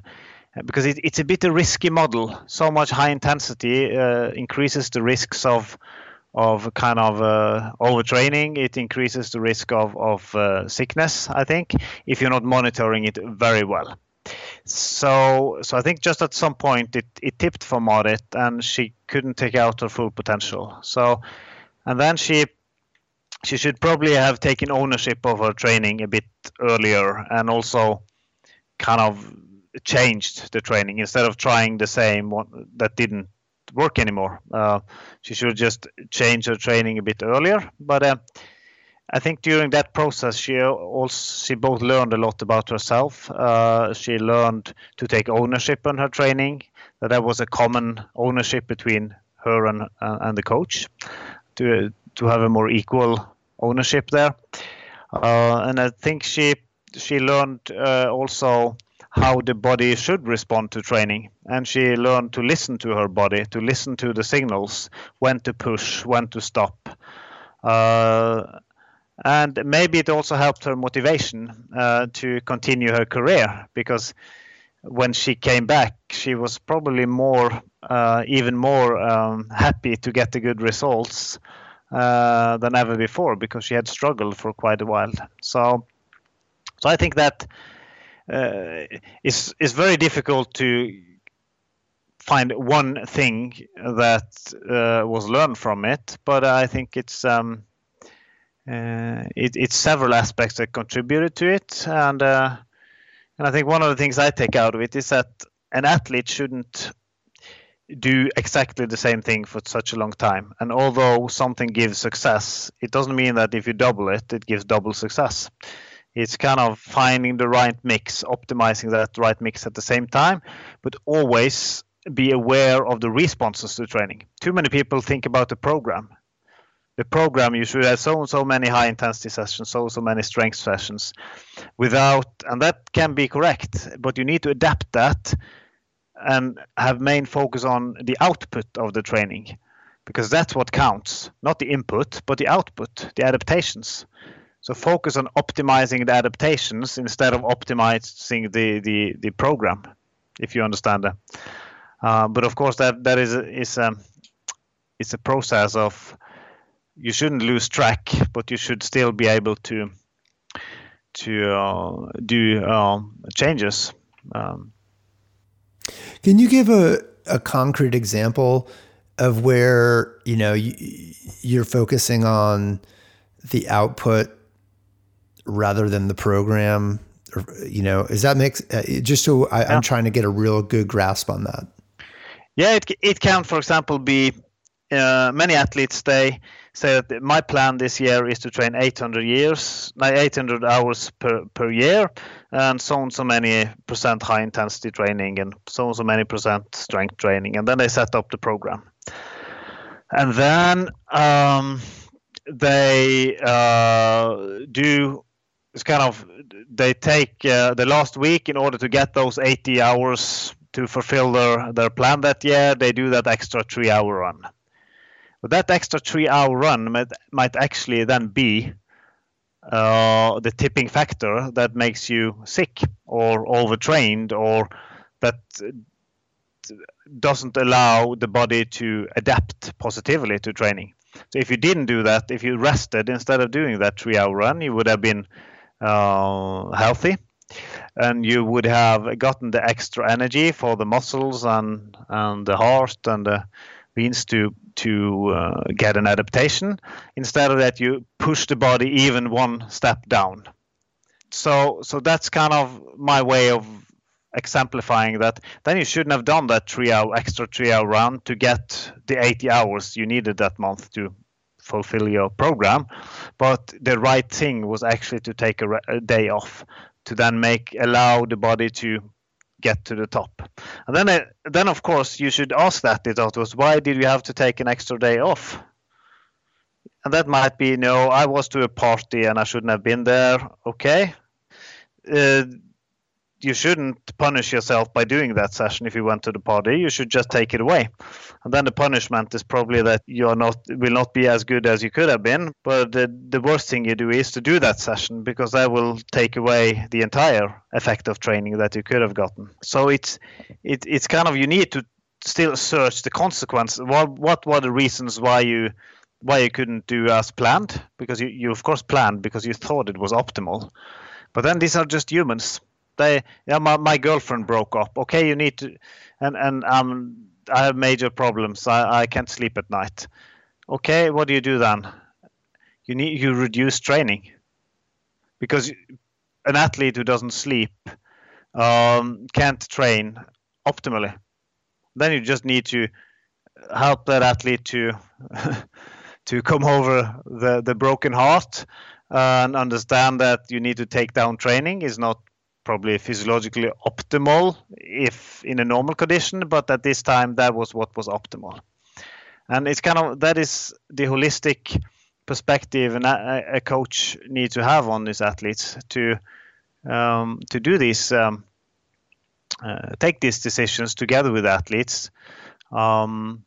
because it, it's a bit a risky model. So much high intensity uh, increases the risks of of kind of uh, overtraining. It increases the risk of of uh, sickness. I think if you're not monitoring it very well. So so I think just at some point it it tipped for Marit and she couldn't take out her full potential. So and then she she should probably have taken ownership of her training a bit earlier and also kind of changed the training instead of trying the same one that didn't work anymore. Uh, she should just change her training a bit earlier. But uh, I think during that process, she also she both learned a lot about herself. Uh, she learned to take ownership on her training. That there was a common ownership between her and and the coach to to have a more equal ownership there. Uh, and I think she she learned uh, also how the body should respond to training, and she learned to listen to her body, to listen to the signals, when to push, when to stop. Uh, and maybe it also helped her motivation uh, to continue her career because when she came back, she was probably more, uh, even more um, happy to get the good results uh, than ever before because she had struggled for quite a while. So, so I think that uh, it's it's very difficult to find one thing that uh, was learned from it, but I think it's um, uh, it, it's several aspects that contributed to it, and uh, and I think one of the things I take out of it is that an athlete shouldn't do exactly the same thing for such a long time. And although something gives success, it doesn't mean that if you double it, it gives double success. It's kind of finding the right mix, optimizing that right mix at the same time, but always be aware of the responses to training. Too many people think about the program. The program you should have so and so many high intensity sessions, so so many strength sessions, without, and that can be correct, but you need to adapt that and have main focus on the output of the training because that's what counts not the input but the output the adaptations so focus on optimizing the adaptations instead of optimizing the the, the program if you understand that. Uh, but of course that that is is a it's a process of you shouldn't lose track but you should still be able to to uh, do uh, changes. Um, can you give a, a concrete example of where you know you, you're focusing on the output rather than the program? Or, you know, is that makes uh, just so I, yeah. I'm trying to get a real good grasp on that. Yeah, it it can, for example, be uh, many athletes they say that my plan this year is to train 800 years, 800 hours per, per year, and so and so many percent high intensity training and so and so many percent strength training, and then they set up the program, and then um, they uh, do it's kind of they take uh, the last week in order to get those 80 hours to fulfill their, their plan that year they do that extra three hour run But that extra three-hour run might, might actually then be uh, the tipping factor that makes you sick or overtrained or that doesn't allow the body to adapt positively to training. So if you didn't do that, if you rested instead of doing that three-hour run, you would have been uh, healthy, and you would have gotten the extra energy for the muscles and and the heart and the veins to to uh, get an adaptation. Instead of that, you push the body even one step down. So so that's kind of my way of exemplifying that then you shouldn't have done that three hour extra three hour run to get the 80 hours you needed that month to fulfill your program but the right thing was actually to take a, a day off to then make allow the body to get to the top. And then it, then of course you should ask that it was why did you have to take an extra day off? And that might be no i was to a party and i shouldn't have been there. Okay. Uh, you shouldn't punish yourself by doing that session if you went to the party. You should just take it away. And then the punishment is probably that you are not will not be as good as you could have been. But the, the worst thing you do is to do that session because that will take away the entire effect of training that you could have gotten. So it's it, it's kind of you need to still search the consequence. What what were the reasons why you why you couldn't do as planned? Because you, you of course planned because you thought it was optimal. But then these are just humans they yeah my, my girlfriend broke up. Okay you need to and and um i have major problems. I, I can't sleep at night. Okay what do you do then? You need you reduce training. Because an athlete who doesn't sleep um, can't train optimally. Then you just need to help that athlete to to come over the the broken heart and understand that you need to take down training is not probably physiologically optimal if in a normal condition, but at this time that was what was optimal. And it's kind of that is the holistic perspective and a, a coach needs to have on these athletes to um, to do these um, uh, take these decisions together with athletes. Um,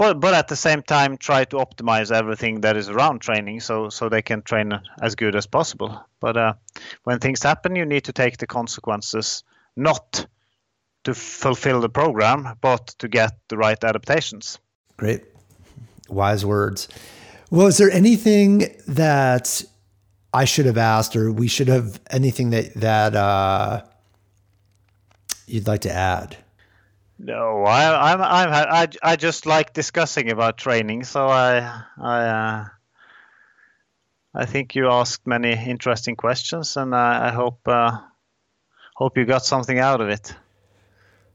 but but at the same time try to optimize everything that is around training so so they can train as good as possible. But uh, when things happen you need to take the consequences not to fulfill the program but to get the right adaptations. Great. Wise words. Well is there anything that i should have asked or we should have anything that that uh, you'd like to add no, I, I'm, I'm, I, I just like discussing about training. So I, I, uh, I think you asked many interesting questions, and I, I hope, uh, hope you got something out of it.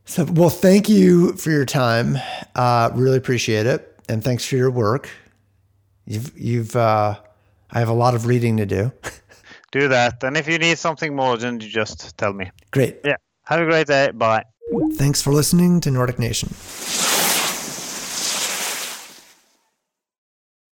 So, well, thank you for your time. Uh, really appreciate it, and thanks for your work. You've, you've, uh, I have a lot of reading to do. do that, and if you need something more, then you just tell me. Great. Yeah. Have a great day. Bye. Thanks for listening to Nordic Nation.